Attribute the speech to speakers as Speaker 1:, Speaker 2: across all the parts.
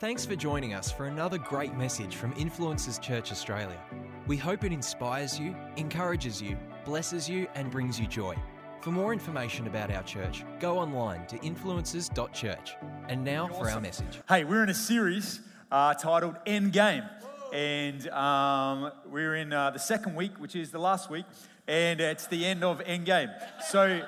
Speaker 1: Thanks for joining us for another great message from Influencers Church Australia. We hope it inspires you, encourages you, blesses you, and brings you joy. For more information about our church, go online to influencers.church. And now for our message.
Speaker 2: Hey, we're in a series uh, titled End Game. And um, we're in uh, the second week, which is the last week, and it's the end of End Game. So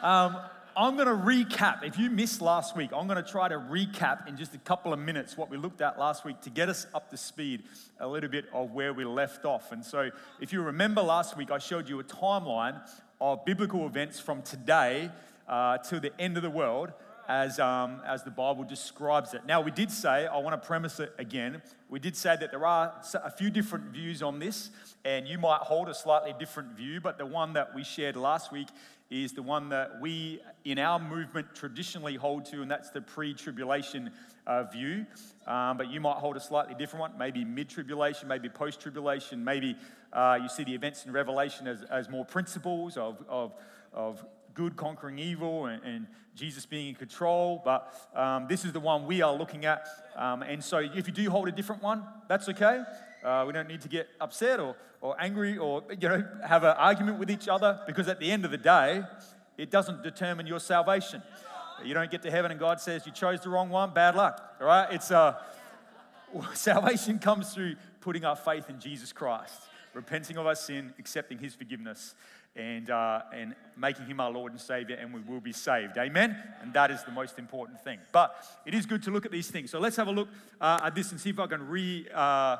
Speaker 2: um, I'm going to recap. If you missed last week, I'm going to try to recap in just a couple of minutes what we looked at last week to get us up to speed a little bit of where we left off. And so, if you remember last week, I showed you a timeline of biblical events from today uh, to the end of the world as, um, as the Bible describes it. Now, we did say, I want to premise it again, we did say that there are a few different views on this, and you might hold a slightly different view, but the one that we shared last week is the one that we in our movement traditionally hold to, and that's the pre tribulation uh, view. Um, but you might hold a slightly different one, maybe mid tribulation, maybe post tribulation, maybe uh, you see the events in Revelation as, as more principles of, of, of good conquering evil and, and, Jesus being in control. But um, this is the one we are looking at. Um, and so if you do hold a different one, that's okay. Uh, we don't need to get upset or, or angry or you know have an argument with each other because at the end of the day, it doesn't determine your salvation. You don't get to heaven and God says you chose the wrong one. Bad luck. All right? It's uh, salvation comes through putting our faith in Jesus Christ, repenting of our sin, accepting His forgiveness, and, uh, and making him our Lord and Savior, and we will be saved. Amen? And that is the most important thing. But it is good to look at these things. So let's have a look uh, at this and see if I can re. Uh,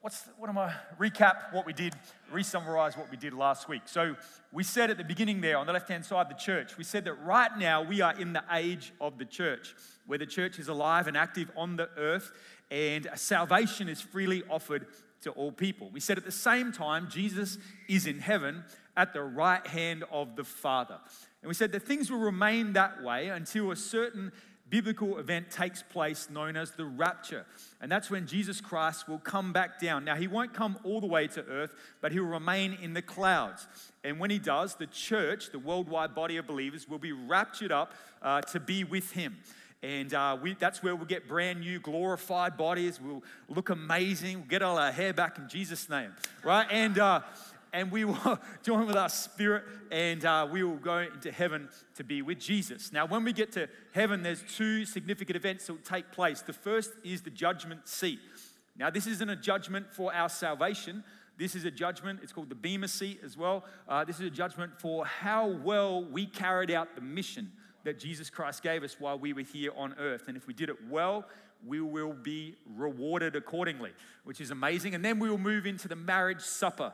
Speaker 2: what's what am I recap what we did, re-summarize what we did last week. So we said at the beginning there on the left-hand side, the church. We said that right now we are in the age of the church, where the church is alive and active on the earth, and salvation is freely offered to all people. We said at the same time, Jesus is in heaven at the right hand of the Father. And we said that things will remain that way until a certain biblical event takes place known as the rapture. And that's when Jesus Christ will come back down. Now, he won't come all the way to earth, but he'll remain in the clouds. And when he does, the church, the worldwide body of believers, will be raptured up uh, to be with him. And uh, we, that's where we'll get brand new, glorified bodies. We'll look amazing. We'll get all our hair back in Jesus' name, right? And, uh, and we will join with our spirit and uh, we will go into heaven to be with Jesus. Now, when we get to heaven, there's two significant events that will take place. The first is the judgment seat. Now, this isn't a judgment for our salvation. This is a judgment. It's called the Bema seat as well. Uh, this is a judgment for how well we carried out the mission that Jesus Christ gave us while we were here on earth. And if we did it well, we will be rewarded accordingly, which is amazing. And then we will move into the marriage supper.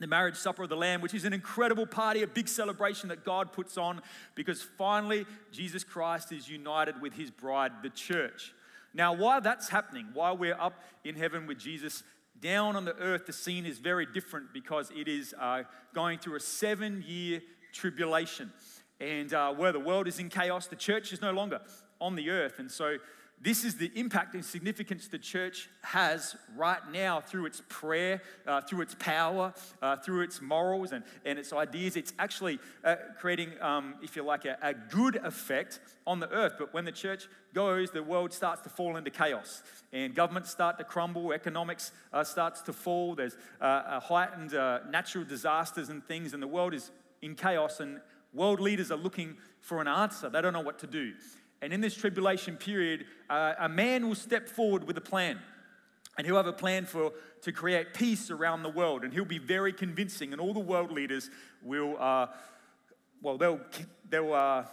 Speaker 2: The marriage supper of the Lamb, which is an incredible party, a big celebration that God puts on because finally Jesus Christ is united with his bride, the church. Now, while that's happening, while we're up in heaven with Jesus, down on the earth, the scene is very different because it is uh, going through a seven year tribulation. And uh, where the world is in chaos, the church is no longer on the earth. And so, this is the impact and significance the church has right now through its prayer, uh, through its power, uh, through its morals and, and its ideas. It's actually uh, creating, um, if you like, a, a, good effect on the earth. But when the church goes, the world starts to fall into chaos and governments start to crumble, economics uh, starts to fall, there's uh, heightened uh, natural disasters and things, and the world is in chaos. And World leaders are looking for an answer, they don't know what to do. And in this tribulation period, uh, a man will step forward with a plan. And he'll have a plan for to create peace around the world. And he'll be very convincing. And all the world leaders will, uh, well, they'll, they'll uh,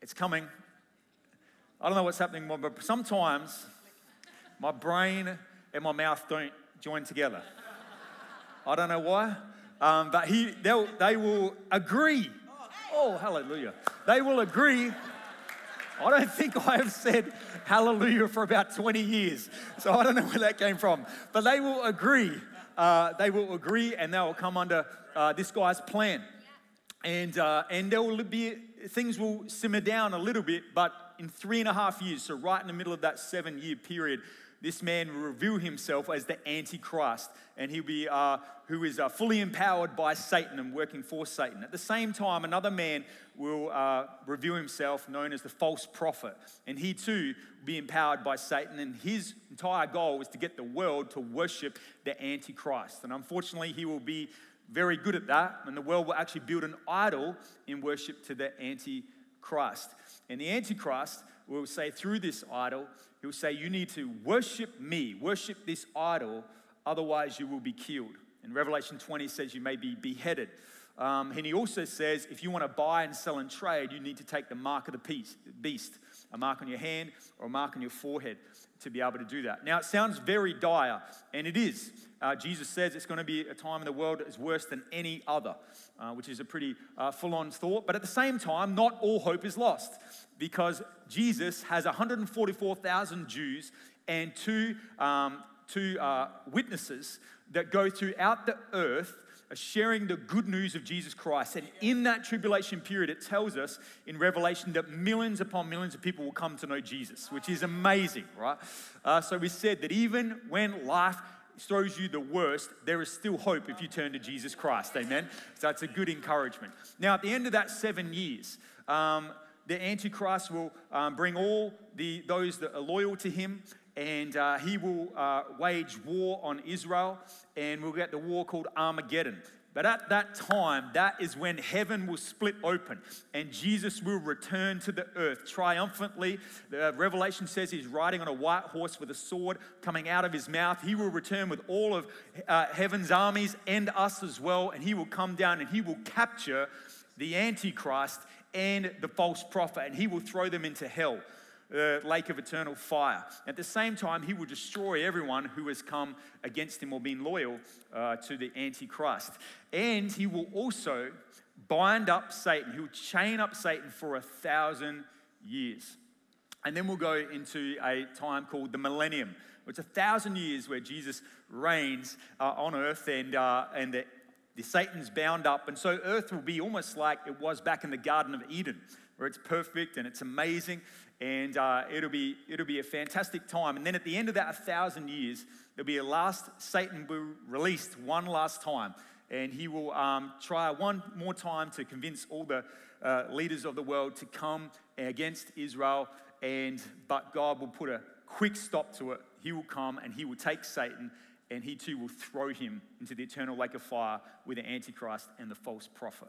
Speaker 2: it's coming. I don't know what's happening, but sometimes my brain and my mouth don't join together. I don't know why. Um, but he, they will agree. Oh, hallelujah. They will agree. I don't think I have said hallelujah for about 20 years. So I don't know where that came from. But they will agree. Uh, they will agree and they will come under uh, this guy's plan. And, uh, and there will be, things will simmer down a little bit, but in three and a half years, so right in the middle of that seven year period, this man will reveal himself as the Antichrist, and he'll be uh, who is uh, fully empowered by Satan and working for Satan. At the same time, another man will uh, reveal himself, known as the false prophet, and he too will be empowered by Satan. And his entire goal is to get the world to worship the Antichrist. And unfortunately, he will be very good at that, and the world will actually build an idol in worship to the Antichrist. And the Antichrist will say through this idol, he'll say, You need to worship me, worship this idol, otherwise you will be killed. And Revelation 20 says you may be beheaded. Um, and he also says, if you want to buy and sell and trade, you need to take the mark of the beast, a mark on your hand or a mark on your forehead to be able to do that. Now, it sounds very dire, and it is. Uh, Jesus says it's going to be a time in the world that is worse than any other, uh, which is a pretty uh, full on thought. But at the same time, not all hope is lost because Jesus has 144,000 Jews and two, um, two uh, witnesses that go throughout the earth sharing the good news of Jesus Christ. And in that tribulation period, it tells us in Revelation that millions upon millions of people will come to know Jesus, which is amazing, right? Uh, so we said that even when life throws you the worst, there is still hope if you turn to Jesus Christ. Amen. So that's a good encouragement. Now, at the end of that seven years, um, the Antichrist will um, bring all the, those that are loyal to him and uh, he will uh, wage war on Israel, and we'll get the war called Armageddon. But at that time, that is when heaven will split open and Jesus will return to the earth triumphantly. The Revelation says he's riding on a white horse with a sword coming out of his mouth. He will return with all of uh, heaven's armies and us as well, and he will come down and he will capture the Antichrist and the false prophet, and he will throw them into hell the lake of eternal fire. At the same time, he will destroy everyone who has come against him or been loyal uh, to the Antichrist. And he will also bind up Satan. He will chain up Satan for a thousand years. And then we'll go into a time called the millennium. It's a thousand years where Jesus reigns uh, on earth and, uh, and the, the Satan's bound up. And so earth will be almost like it was back in the Garden of Eden, where it's perfect and it's amazing and uh, it'll, be, it'll be a fantastic time. And then at the end of that thousand years, there'll be a last, Satan will released one last time. And he will um, try one more time to convince all the uh, leaders of the world to come against Israel. And, but God will put a quick stop to it. He will come and he will take Satan and he too will throw him into the eternal lake of fire with the Antichrist and the false prophet.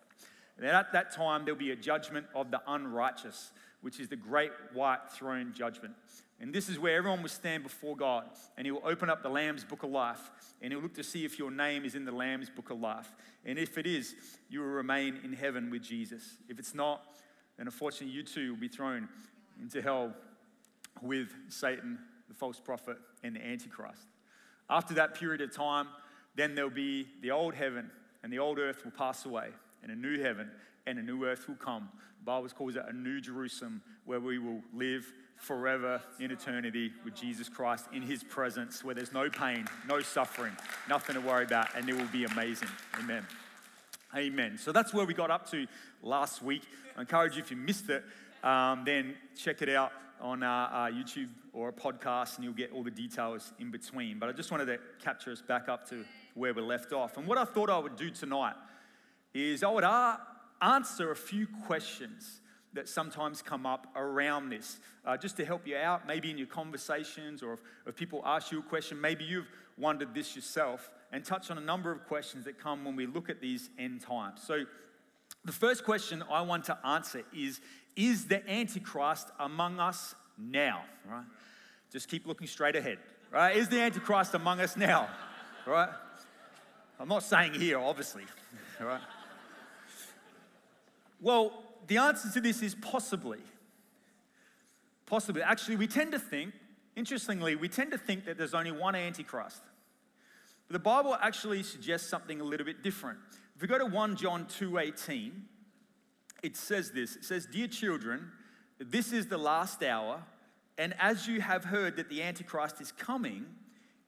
Speaker 2: And at that time, there'll be a judgment of the unrighteous which is the great white throne judgment. And this is where everyone will stand before God, and He will open up the Lamb's book of life, and He'll look to see if your name is in the Lamb's book of life. And if it is, you will remain in heaven with Jesus. If it's not, then unfortunately, you too will be thrown into hell with Satan, the false prophet, and the Antichrist. After that period of time, then there'll be the old heaven and the old earth will pass away, and a new heaven and a new earth will come The Bible calls it a new Jerusalem where we will live forever in eternity with Jesus Christ in his presence, where there's no pain, no suffering, nothing to worry about, and it will be amazing. Amen. Amen. So that's where we got up to last week. I encourage you, if you missed it, um, then check it out on uh, uh, YouTube or a podcast, and you'll get all the details in between. But I just wanted to capture us back up to where we left off. And what I thought I would do tonight is I would uh, answer a few questions that sometimes come up around this, uh, just to help you out, maybe in your conversations, or if, if people ask you a question, maybe you've wondered this yourself, and touch on a number of questions that come when we look at these end times. So, the first question I want to answer is Is the Antichrist among us now? Right? Just keep looking straight ahead. Right? Is the Antichrist among us now? Right? I'm not saying here, obviously. Right? Well, the answer to this is possibly. Possibly. Actually, we tend to think, interestingly, we tend to think that there's only one Antichrist. But the Bible actually suggests something a little bit different. If we go to 1 John 2:18, it says this. It says, "Dear children, this is the last hour, and as you have heard that the Antichrist is coming,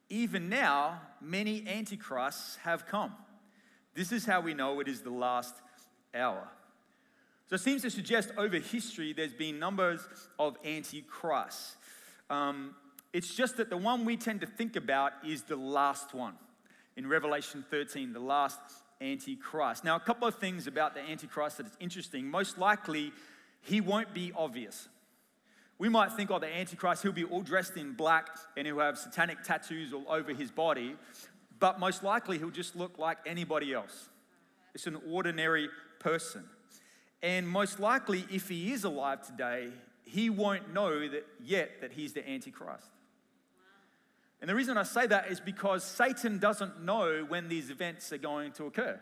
Speaker 2: even now many antichrists have come. This is how we know it is the last hour." So it seems to suggest over history there's been numbers of antichrists. Um, it's just that the one we tend to think about is the last one in Revelation 13, the last Antichrist. Now, a couple of things about the Antichrist that is interesting. Most likely, he won't be obvious. We might think, oh, the Antichrist, he'll be all dressed in black and he'll have satanic tattoos all over his body, but most likely he'll just look like anybody else. It's an ordinary person. And most likely, if he is alive today, he won't know that yet that he's the Antichrist. And the reason I say that is because Satan doesn't know when these events are going to occur.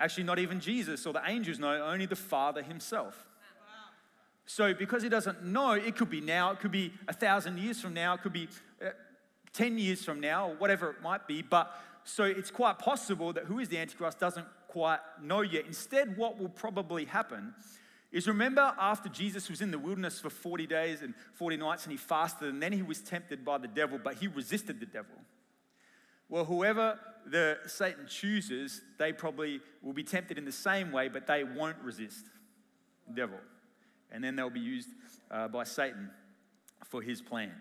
Speaker 2: Actually, not even Jesus or the angels know, only the Father himself. So, because he doesn't know, it could be now, it could be a thousand years from now, it could be uh, 10 years from now, or whatever it might be. But so it's quite possible that who is the Antichrist doesn't quite know yet. Instead, what will probably happen is remember after Jesus was in the wilderness for 40 days and 40 nights and he fasted, and then he was tempted by the devil, but he resisted the devil. Well, whoever the Satan chooses, they probably will be tempted in the same way, but they won't resist the devil and then they'll be used uh, by Satan for his plan.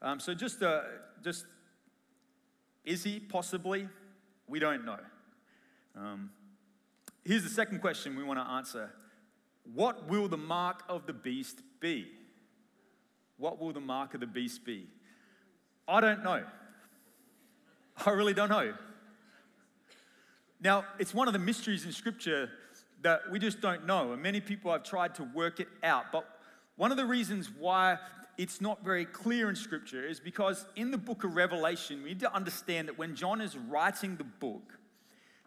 Speaker 2: Um, so just, uh, just is he possibly? We don't know. Um, here's the second question we want to answer: What will the mark of the beast be? What will the mark of the beast be? I don't know. I really don't know. Now, it's one of the mysteries in Scripture that we just don't know. And many people have tried to work it out. But one of the reasons why it's not very clear in Scripture is because in the book of Revelation, we need to understand that when John is writing the book,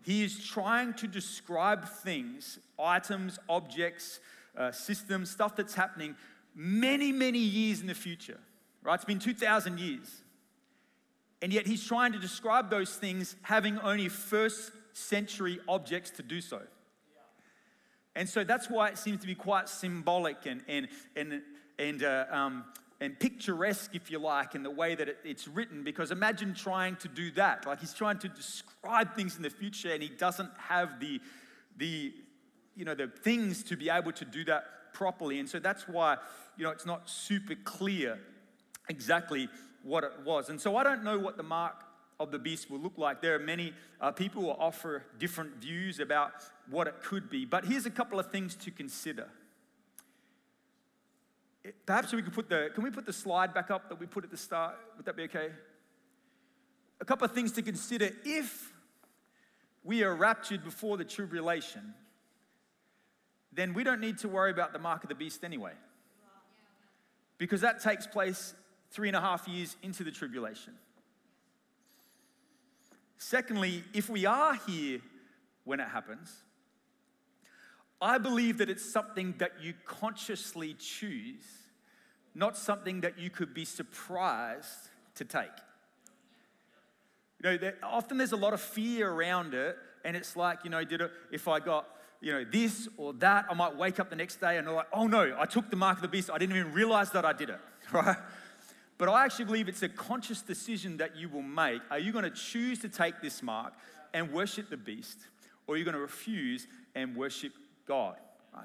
Speaker 2: he is trying to describe things, items, objects, uh, systems, stuff that's happening many, many years in the future. Right? It's been 2,000 years. And yet he's trying to describe those things having only first century objects to do so. And so that's why it seems to be quite symbolic and, and, and, and, uh, um, and picturesque, if you like, in the way that it, it's written. Because imagine trying to do that. Like he's trying to describe things in the future and he doesn't have the, the, you know, the things to be able to do that properly. And so that's why, you know, it's not super clear exactly what it was. And so I don't know what the mark of the beast will look like. There are many uh, people who offer different views about what it could be, but here's a couple of things to consider. Perhaps we could put the, can we put the slide back up that we put at the start? Would that be okay? A couple of things to consider. If we are raptured before the tribulation, then we don't need to worry about the mark of the beast anyway. Because that takes place three and a half years into the tribulation. Secondly, if we are here when it happens, I believe that it's something that you consciously choose, not something that you could be surprised to take. You know, there, often there's a lot of fear around it, and it's like, you know, did it, if I got, you know, this or that, I might wake up the next day and like, oh no, I took the mark of the beast. I didn't even realize that I did it, right? But I actually believe it's a conscious decision that you will make. Are you going to choose to take this mark and worship the beast, or are you going to refuse and worship God?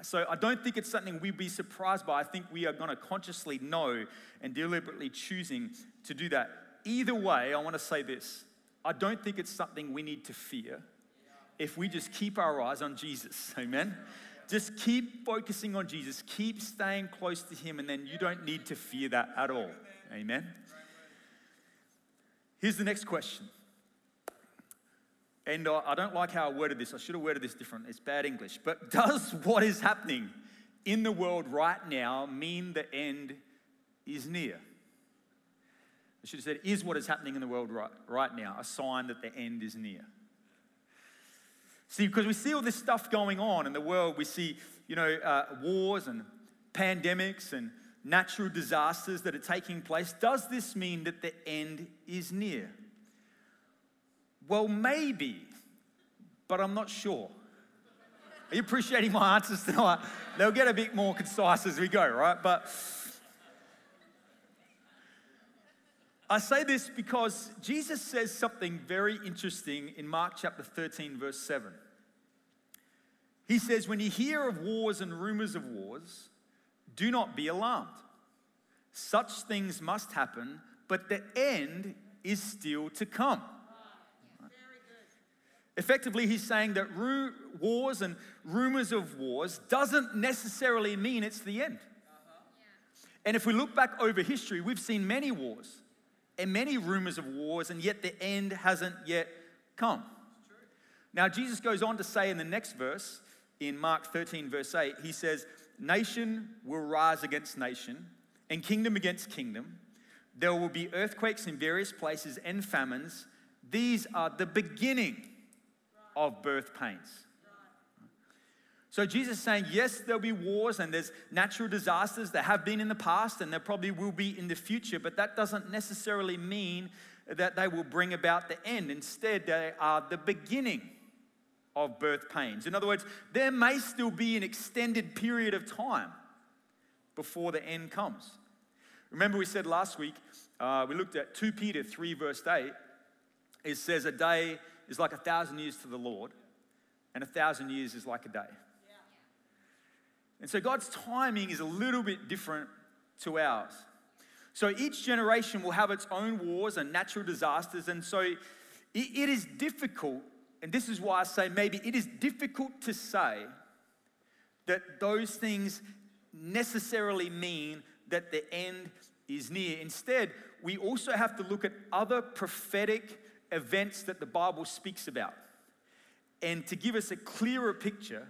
Speaker 2: So I don't think it's something we'd be surprised by. I think we are going to consciously know and deliberately choosing to do that. Either way, I want to say this I don't think it's something we need to fear if we just keep our eyes on Jesus. Amen. Just keep focusing on Jesus, keep staying close to Him, and then you don't need to fear that at all. Amen? Here's the next question. And I don't like how I worded this. I should have worded this different. It's bad English. But does what is happening in the world right now mean the end is near? I should have said, is what is happening in the world right, right now a sign that the end is near? See, because we see all this stuff going on in the world, we see, you know, uh, wars and pandemics and natural disasters that are taking place, does this mean that the end is near? Well, maybe, but I'm not sure. Are you appreciating my answers tonight? They'll get a bit more concise as we go, right? But I say this because Jesus says something very interesting in Mark chapter 13, verse 7. He says, When you hear of wars and rumors of wars, do not be alarmed. Such things must happen, but the end is still to come. Effectively, he's saying that ru- wars and rumors of wars doesn't necessarily mean it's the end. Uh-huh. And if we look back over history, we've seen many wars and many rumors of wars, and yet the end hasn't yet come. Now, Jesus goes on to say in the next verse, in Mark 13, verse 8, he says, Nation will rise against nation, and kingdom against kingdom. There will be earthquakes in various places and famines. These are the beginning of birth pains. So Jesus is saying, yes, there'll be wars and there's natural disasters that have been in the past and there probably will be in the future, but that doesn't necessarily mean that they will bring about the end. Instead, they are the beginning of birth pains. In other words, there may still be an extended period of time before the end comes. Remember, we said last week, uh, we looked at 2 Peter 3, verse 8. It says, A day is like a thousand years to the Lord, and a thousand years is like a day. And so God's timing is a little bit different to ours. So each generation will have its own wars and natural disasters. And so it, it is difficult, and this is why I say maybe it is difficult to say that those things necessarily mean that the end is near. Instead, we also have to look at other prophetic events that the Bible speaks about. And to give us a clearer picture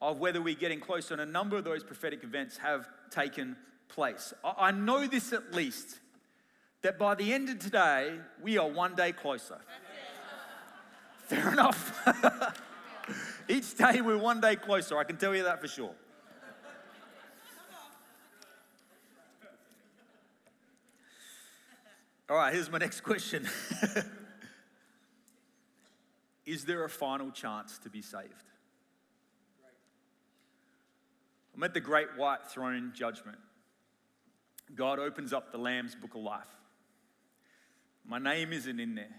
Speaker 2: of whether we're getting close. And a number of those prophetic events have taken place. I know this at least that by the end of today, we are one day closer. Fair enough. Each day we're one day closer, I can tell you that for sure. All right, here's my next question Is there a final chance to be saved? I'm at the great white throne judgment. God opens up the Lamb's book of life. My name isn't in there.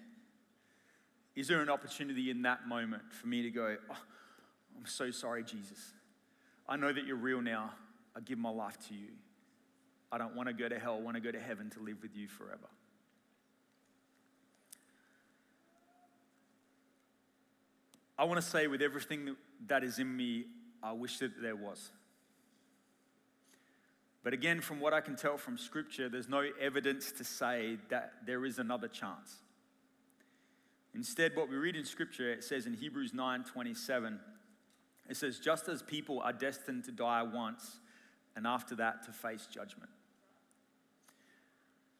Speaker 2: Is there an opportunity in that moment for me to go, oh, I'm so sorry, Jesus. I know that you're real now. I give my life to you. I don't want to go to hell. I want to go to heaven to live with you forever. I want to say with everything that is in me, I wish that there was. But again, from what I can tell from Scripture, there's no evidence to say that there is another chance. Instead, what we read in Scripture, it says in Hebrews 9 27, it says, just as people are destined to die once, and after that to face judgment.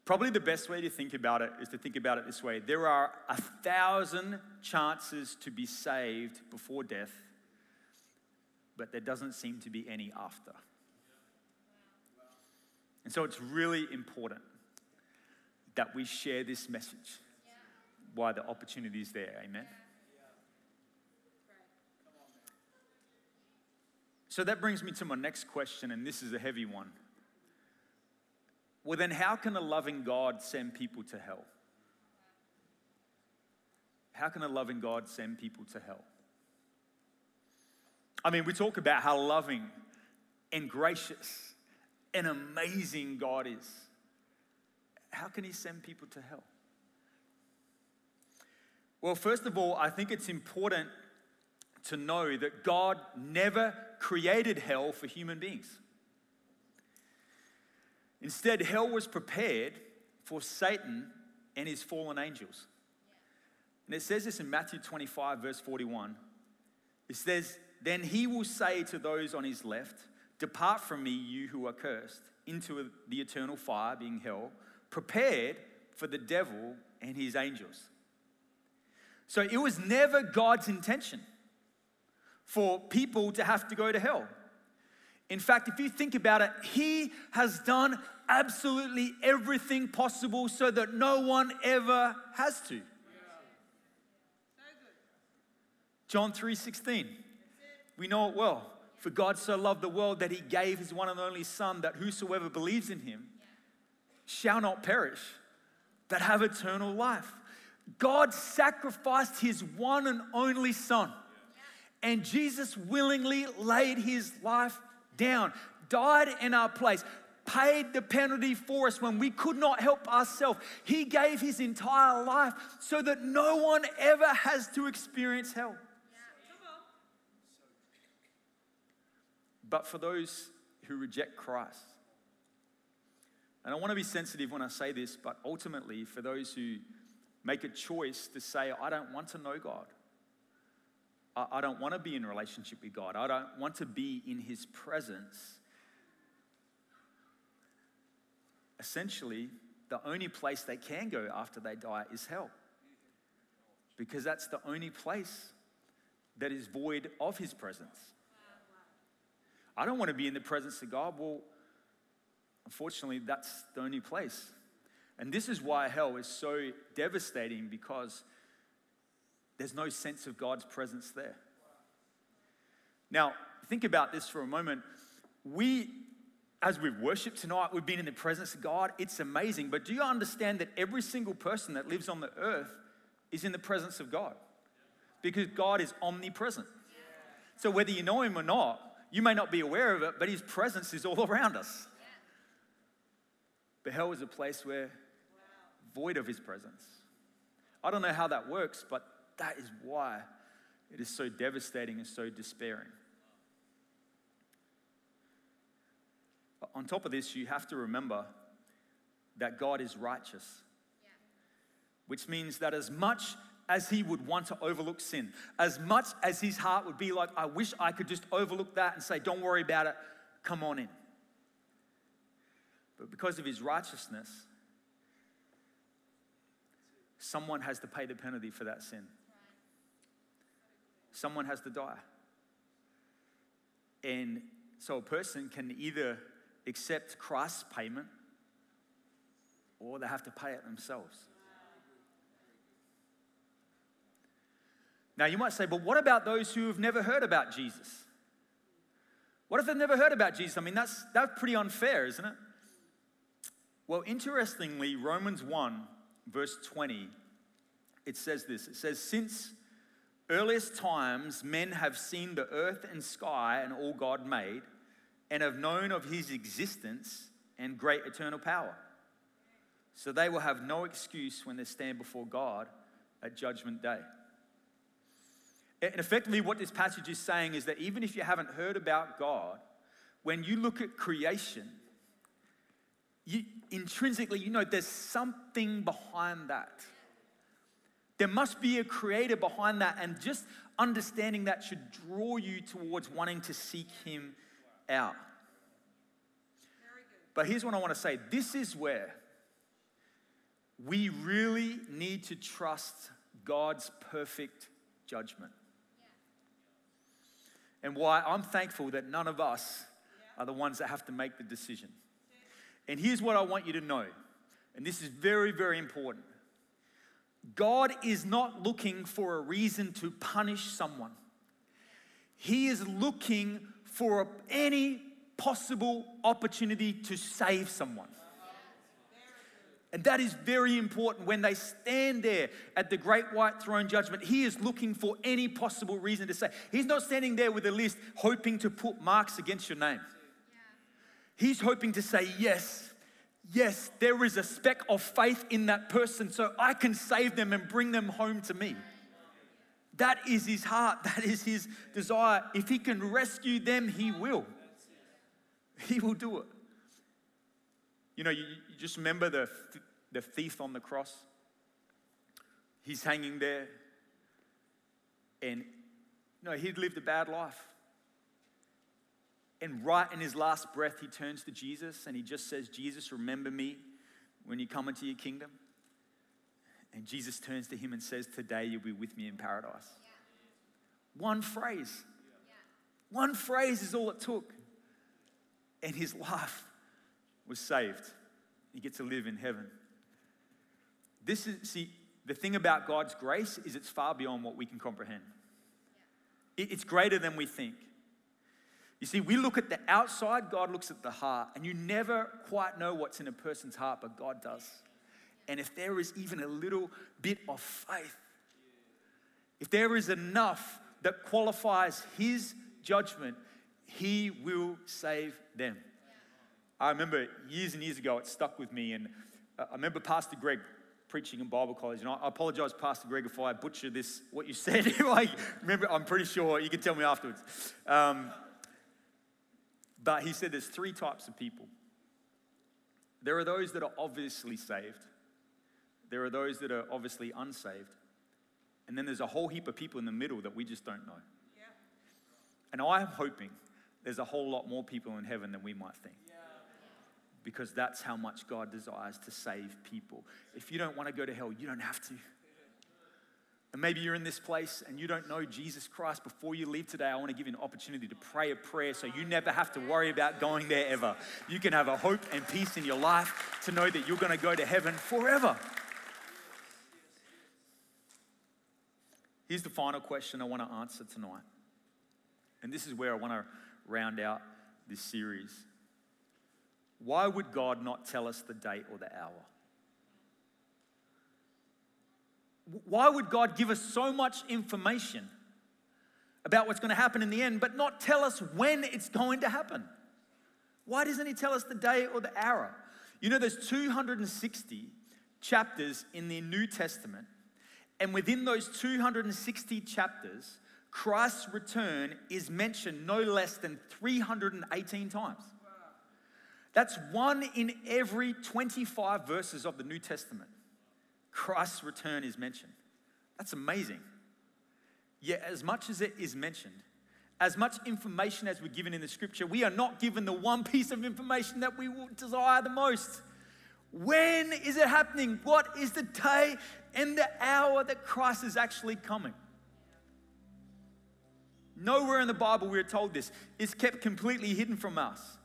Speaker 2: Probably the best way to think about it is to think about it this way there are a thousand chances to be saved before death, but there doesn't seem to be any after. And so it's really important that we share this message while the opportunity is there. Amen. So that brings me to my next question, and this is a heavy one. Well, then, how can a loving God send people to hell? How can a loving God send people to hell? I mean, we talk about how loving and gracious and amazing God is, how can He send people to hell? Well, first of all, I think it's important to know that God never created hell for human beings. Instead, hell was prepared for Satan and his fallen angels. And it says this in Matthew 25, verse 41. It says, Then he will say to those on his left, Depart from me, you who are cursed, into the eternal fire, being hell, prepared for the devil and his angels. So it was never God's intention for people to have to go to hell. In fact, if you think about it, He has done absolutely everything possible so that no one ever has to. John 3:16. We know it well. For God so loved the world that he gave his one and only Son, that whosoever believes in him shall not perish, but have eternal life. God sacrificed his one and only Son, and Jesus willingly laid his life down, died in our place, paid the penalty for us when we could not help ourselves. He gave his entire life so that no one ever has to experience hell. But for those who reject Christ, and I want to be sensitive when I say this, but ultimately, for those who make a choice to say, I don't want to know God, I, don't want to be in relationship with God, I don't want to be in His presence. Essentially, the only place they can go after they die is hell. Because that's the only place that is void of His presence. I don't want to be in the presence of God. Well, unfortunately, that's the only place. And this is why hell is so devastating because there's no sense of God's presence there. Now, think about this for a moment. We, as we've worshiped tonight, we've been in the presence of God. It's amazing. But do you understand that every single person that lives on the earth is in the presence of God? Because God is omnipresent. So whether you know Him or not, you may not be aware of it, but His presence is all around us. But hell is a place where void of His presence. I don't know how that works, but that is why it is so devastating and so despairing. On top of this, you have to remember that God is righteous, which means that as much as he would want to overlook sin, as much as his heart would be like, I wish I could just overlook that and say, Don't worry about it, come on in. But because of his righteousness, someone has to pay the penalty for that sin someone has to die. And so a person can either accept Christ's payment or they have to pay it themselves. Now, you might say, but what about those who have never heard about Jesus? What if they've never heard about Jesus? I mean, that's, that's pretty unfair, isn't it? Well, interestingly, Romans 1, verse 20, it says this it says, Since earliest times, men have seen the earth and sky and all God made, and have known of his existence and great eternal power. So they will have no excuse when they stand before God at Judgment Day. And effectively, what this passage is saying is that even if you haven't heard about God, when you look at creation, you, intrinsically, you know there's something behind that. There must be a creator behind that, and just understanding that should draw you towards wanting to seek him out. But here's what I want to say this is where we really need to trust God's perfect judgment. And why I'm thankful that none of us are the ones that have to make the decision. And here's what I want you to know, and this is very, very important. God is not looking for a reason to punish someone. He is looking for any possible opportunity to save someone. And that is very important when they stand there at the great white throne judgment. He is looking for any possible reason to say. He's not standing there with a list hoping to put marks against your name. He's hoping to say, Yes, yes, there is a speck of faith in that person so I can save them and bring them home to me. That is his heart, that is his desire. If he can rescue them, he will. He will do it. You know, you, you just remember the, the thief on the cross? He's hanging there, and you know, he'd lived a bad life. And right in his last breath, he turns to Jesus and he just says, Jesus, remember me when you come into your kingdom. And Jesus turns to him and says, Today you'll be with me in paradise. Yeah. One phrase. Yeah. One phrase is all it took. And his life was saved. He gets to live in heaven. This is, see, the thing about God's grace is it's far beyond what we can comprehend. Yeah. It's greater than we think. You see, we look at the outside, God looks at the heart, and you never quite know what's in a person's heart, but God does. And if there is even a little bit of faith, if there is enough that qualifies His judgment, He will save them. I remember years and years ago, it stuck with me. And uh, I remember Pastor Greg preaching in Bible college. And I apologize, Pastor Greg, if I butcher this, what you said. like, remember, I'm pretty sure you can tell me afterwards. Um, but he said there's three types of people there are those that are obviously saved, there are those that are obviously unsaved, and then there's a whole heap of people in the middle that we just don't know. Yeah. And I'm hoping there's a whole lot more people in heaven than we might think. Yeah. Because that's how much God desires to save people. If you don't want to go to hell, you don't have to. And maybe you're in this place and you don't know Jesus Christ. Before you leave today, I want to give you an opportunity to pray a prayer so you never have to worry about going there ever. You can have a hope and peace in your life to know that you're going to go to heaven forever. Here's the final question I want to answer tonight. And this is where I want to round out this series. Why would God not tell us the date or the hour? Why would God give us so much information about what's going to happen in the end, but not tell us when it's going to happen? Why doesn't He tell us the day or the hour? You know, there's 260 chapters in the New Testament, and within those 260 chapters, Christ's return is mentioned no less than 318 times. That's one in every 25 verses of the New Testament. Christ's return is mentioned. That's amazing. Yet, as much as it is mentioned, as much information as we're given in the scripture, we are not given the one piece of information that we will desire the most. When is it happening? What is the day and the hour that Christ is actually coming? Nowhere in the Bible we are told this. It's kept completely hidden from us.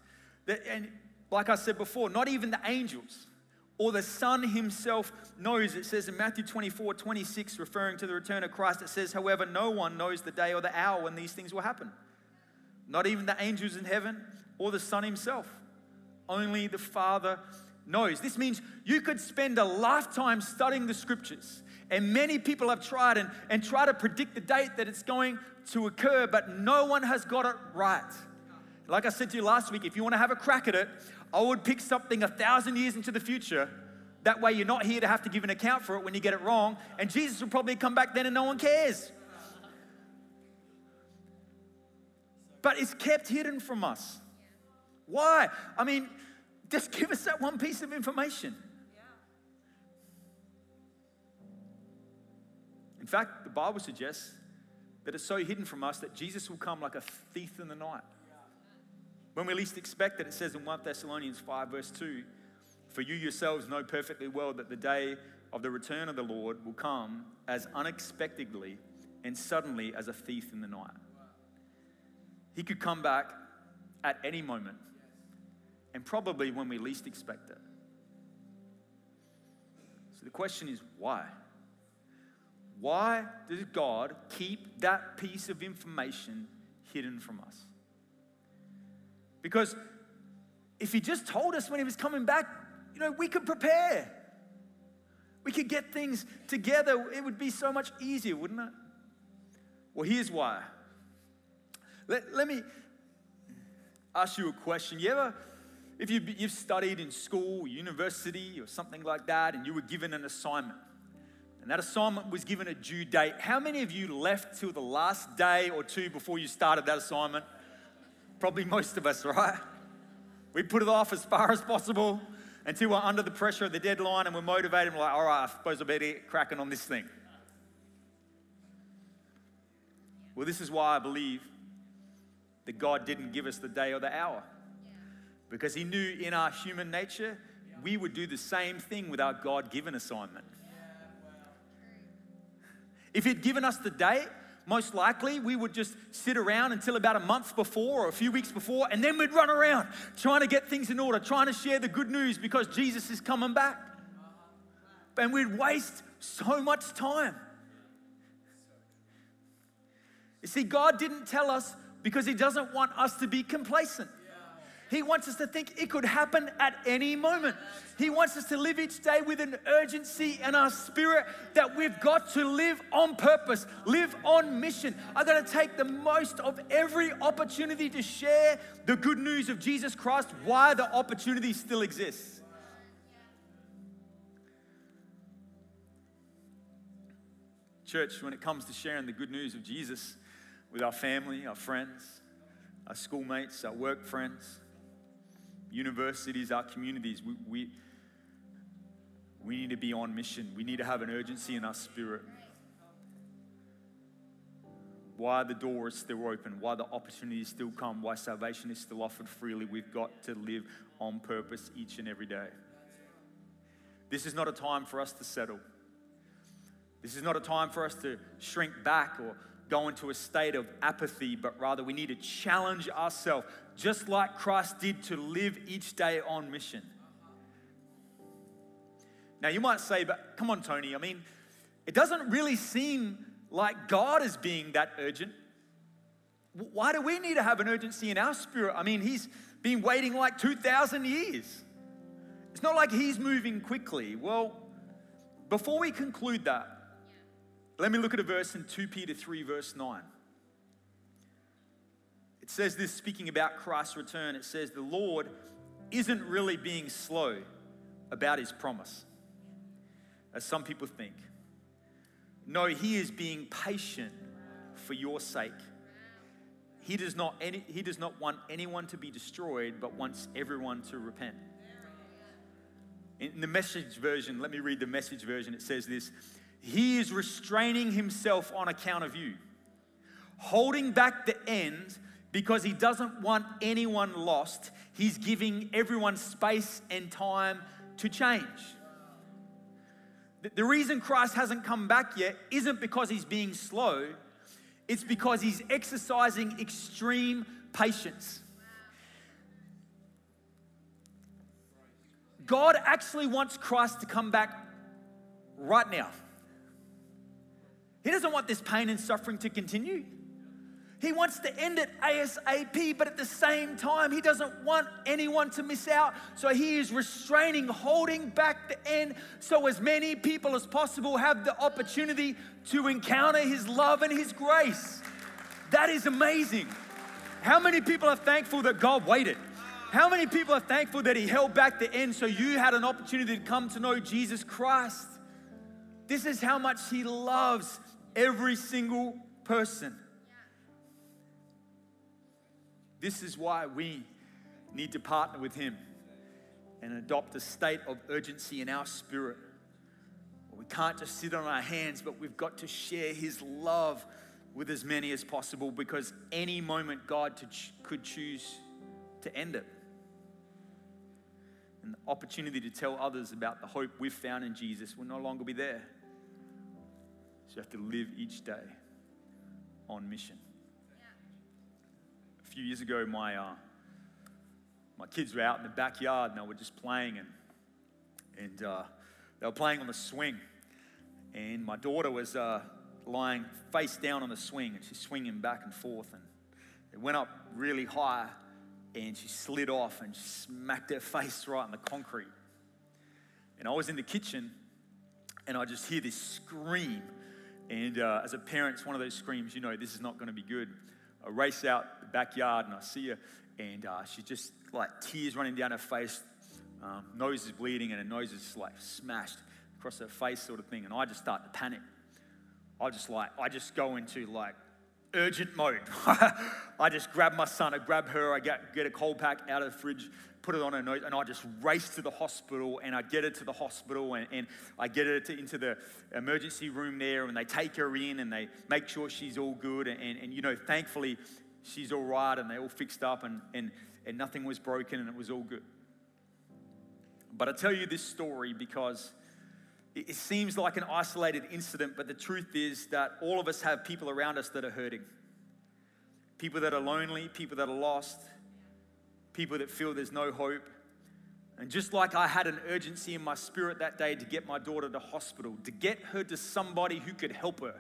Speaker 2: And like I said before, not even the angels or the Son himself knows. It says in Matthew 24, 26, referring to the return of Christ, it says, However, no one knows the day or the hour when these things will happen. Not even the angels in heaven or the Son himself. Only the Father knows. This means you could spend a lifetime studying the scriptures. And many people have tried and, and try to predict the date that it's going to occur, but no one has got it right. Like I said to you last week, if you want to have a crack at it, I would pick something a thousand years into the future. That way, you're not here to have to give an account for it when you get it wrong. And Jesus will probably come back then and no one cares. But it's kept hidden from us. Why? I mean, just give us that one piece of information. In fact, the Bible suggests that it's so hidden from us that Jesus will come like a thief in the night. When we least expect it, it says in 1 Thessalonians 5, verse 2 For you yourselves know perfectly well that the day of the return of the Lord will come as unexpectedly and suddenly as a thief in the night. He could come back at any moment, and probably when we least expect it. So the question is why? Why does God keep that piece of information hidden from us? Because if he just told us when he was coming back, you know, we could prepare. We could get things together. It would be so much easier, wouldn't it? Well, here's why. Let, let me ask you a question. You ever, if you, you've studied in school, university, or something like that, and you were given an assignment, and that assignment was given a due date, how many of you left till the last day or two before you started that assignment? Probably most of us, right? We put it off as far as possible until we're under the pressure of the deadline and we're motivated and we're like, all right, I suppose I better get cracking on this thing. Well, this is why I believe that God didn't give us the day or the hour. Because He knew in our human nature, we would do the same thing with our God given assignment. If He'd given us the date, most likely we would just sit around until about a month before or a few weeks before, and then we'd run around trying to get things in order, trying to share the good news because Jesus is coming back. And we'd waste so much time. You see, God didn't tell us because He doesn't want us to be complacent. He wants us to think it could happen at any moment. He wants us to live each day with an urgency in our spirit that we've got to live on purpose, live on mission. I've got to take the most of every opportunity to share the good news of Jesus Christ, why the opportunity still exists. Church, when it comes to sharing the good news of Jesus with our family, our friends, our schoolmates, our work friends, universities, our communities, we, we, we need to be on mission. We need to have an urgency in our spirit. Why the door is still open, why the opportunities still come, why salvation is still offered freely. We've got to live on purpose each and every day. This is not a time for us to settle. This is not a time for us to shrink back or go into a state of apathy, but rather we need to challenge ourselves, just like Christ did, to live each day on mission. Now, you might say, but come on, Tony, I mean, it doesn't really seem like God is being that urgent. Why do we need to have an urgency in our spirit? I mean, He's been waiting like 2,000 years. It's not like He's moving quickly. Well, before we conclude that, let me look at a verse in 2 Peter 3, verse 9. It says this, speaking about Christ's return, it says, The Lord isn't really being slow about his promise, as some people think. No, he is being patient for your sake. He does not, any, he does not want anyone to be destroyed, but wants everyone to repent. In the message version, let me read the message version. It says this he is restraining himself on account of you, holding back the end because he doesn't want anyone lost. He's giving everyone space and time to change. The reason Christ hasn't come back yet isn't because he's being slow, it's because he's exercising extreme patience. God actually wants Christ to come back right now. He doesn't want this pain and suffering to continue. He wants to end it ASAP, but at the same time, he doesn't want anyone to miss out. So he is restraining, holding back the end, so as many people as possible have the opportunity to encounter his love and his grace. That is amazing. How many people are thankful that God waited? How many people are thankful that he held back the end so you had an opportunity to come to know Jesus Christ? This is how much he loves Every single person. This is why we need to partner with Him and adopt a state of urgency in our spirit. We can't just sit on our hands, but we've got to share His love with as many as possible because any moment God could choose to end it. And the opportunity to tell others about the hope we've found in Jesus will no longer be there. So you have to live each day on mission. A few years ago, my, uh, my kids were out in the backyard and they were just playing, and, and uh, they were playing on the swing. And my daughter was uh, lying face down on the swing, and she's swinging back and forth. And it went up really high, and she slid off and smacked her face right on the concrete. And I was in the kitchen, and I just hear this scream and uh, as a parent, it's one of those screams, you know, this is not going to be good. I race out the backyard and I see her, and uh, she's just like tears running down her face. Um, nose is bleeding, and her nose is like smashed across her face, sort of thing. And I just start to panic. I just like, I just go into like urgent mode. I just grab my son, I grab her, I get, get a cold pack out of the fridge, put it on her nose, and I just race to the hospital and I get her to the hospital and, and I get her to, into the emergency room there and they take her in and they make sure she's all good. And, and, and you know, thankfully, she's all right and they all fixed up and, and, and nothing was broken and it was all good. But I tell you this story because it seems like an isolated incident, but the truth is that all of us have people around us that are hurting. People that are lonely, people that are lost, people that feel there's no hope. And just like I had an urgency in my spirit that day to get my daughter to hospital, to get her to somebody who could help her,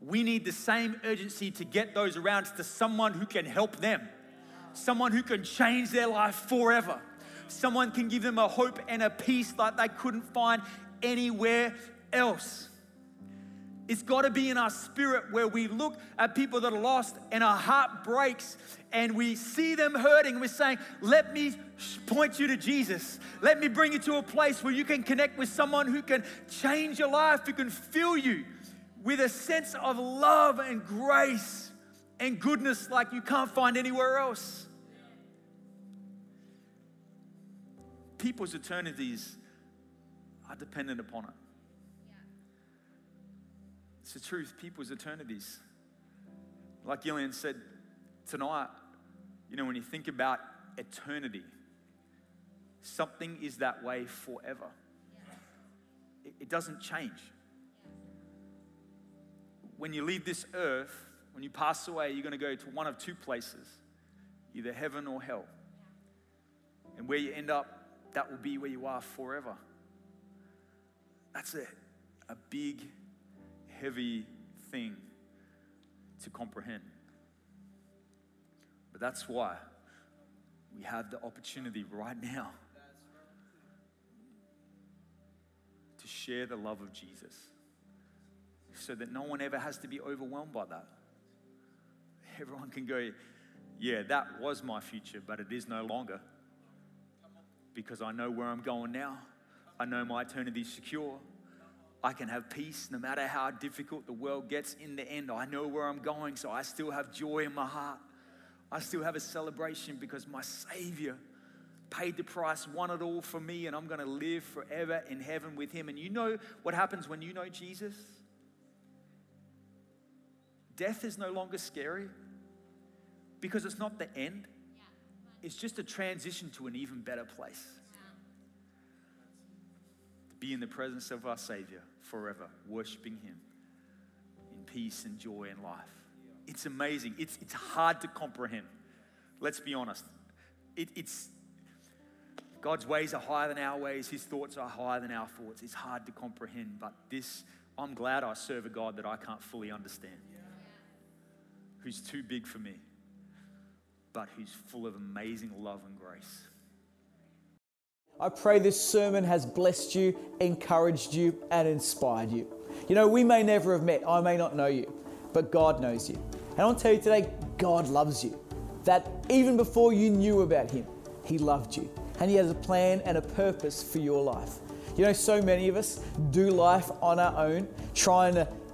Speaker 2: we need the same urgency to get those around us to someone who can help them. someone who can change their life forever. Someone can give them a hope and a peace like they couldn't find anywhere else. It's got to be in our spirit where we look at people that are lost and our heart breaks and we see them hurting. We're saying, Let me point you to Jesus. Let me bring you to a place where you can connect with someone who can change your life, who can fill you with a sense of love and grace and goodness like you can't find anywhere else. People's eternities are dependent upon it. It's the truth, people's eternities. Like Gillian said tonight, you know, when you think about eternity, something is that way forever. It, it doesn't change. When you leave this earth, when you pass away, you're going to go to one of two places either heaven or hell. And where you end up, that will be where you are forever. That's a, a big heavy thing to comprehend. But that's why we have the opportunity right now to share the love of Jesus so that no one ever has to be overwhelmed by that. Everyone can go, Yeah, that was my future, but it is no longer because I know where I'm going now. I know my eternity is secure. I can have peace no matter how difficult the world gets in the end. I know where I'm going, so I still have joy in my heart. I still have a celebration because my Savior paid the price, won it all for me, and I'm going to live forever in heaven with Him. And you know what happens when you know Jesus? Death is no longer scary because it's not the end, it's just a transition to an even better place. To be in the presence of our Savior forever, worshiping Him in peace and joy and life. It's amazing. It's, it's hard to comprehend. Let's be honest. It, it's God's ways are higher than our ways, His thoughts are higher than our thoughts. It's hard to comprehend, but this, I'm glad I serve a God that I can't fully understand, who's too big for me, but who's full of amazing love and grace.
Speaker 3: I pray this sermon has blessed you, encouraged you, and inspired you. You know, we may never have met, I may not know you, but God knows you. And I want to tell you today, God loves you. That even before you knew about Him, He loved you. And He has a plan and a purpose for your life. You know, so many of us do life on our own, trying to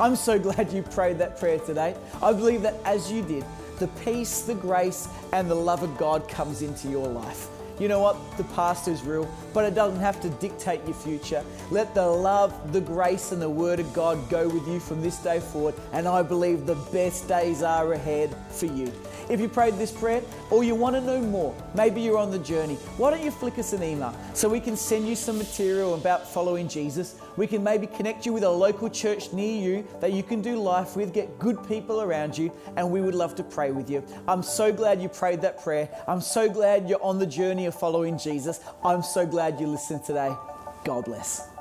Speaker 3: I'm so glad you prayed that prayer today. I believe that as you did, the peace, the grace, and the love of God comes into your life. You know what? The past is real, but it doesn't have to dictate your future. Let the love, the grace, and the Word of God go with you from this day forward, and I believe the best days are ahead for you. If you prayed this prayer or you want to know more, maybe you're on the journey, why don't you flick us an email so we can send you some material about following Jesus? We can maybe connect you with a local church near you that you can do life with, get good people around you, and we would love to pray with you. I'm so glad you prayed that prayer. I'm so glad you're on the journey of following Jesus. I'm so glad you listened today. God bless.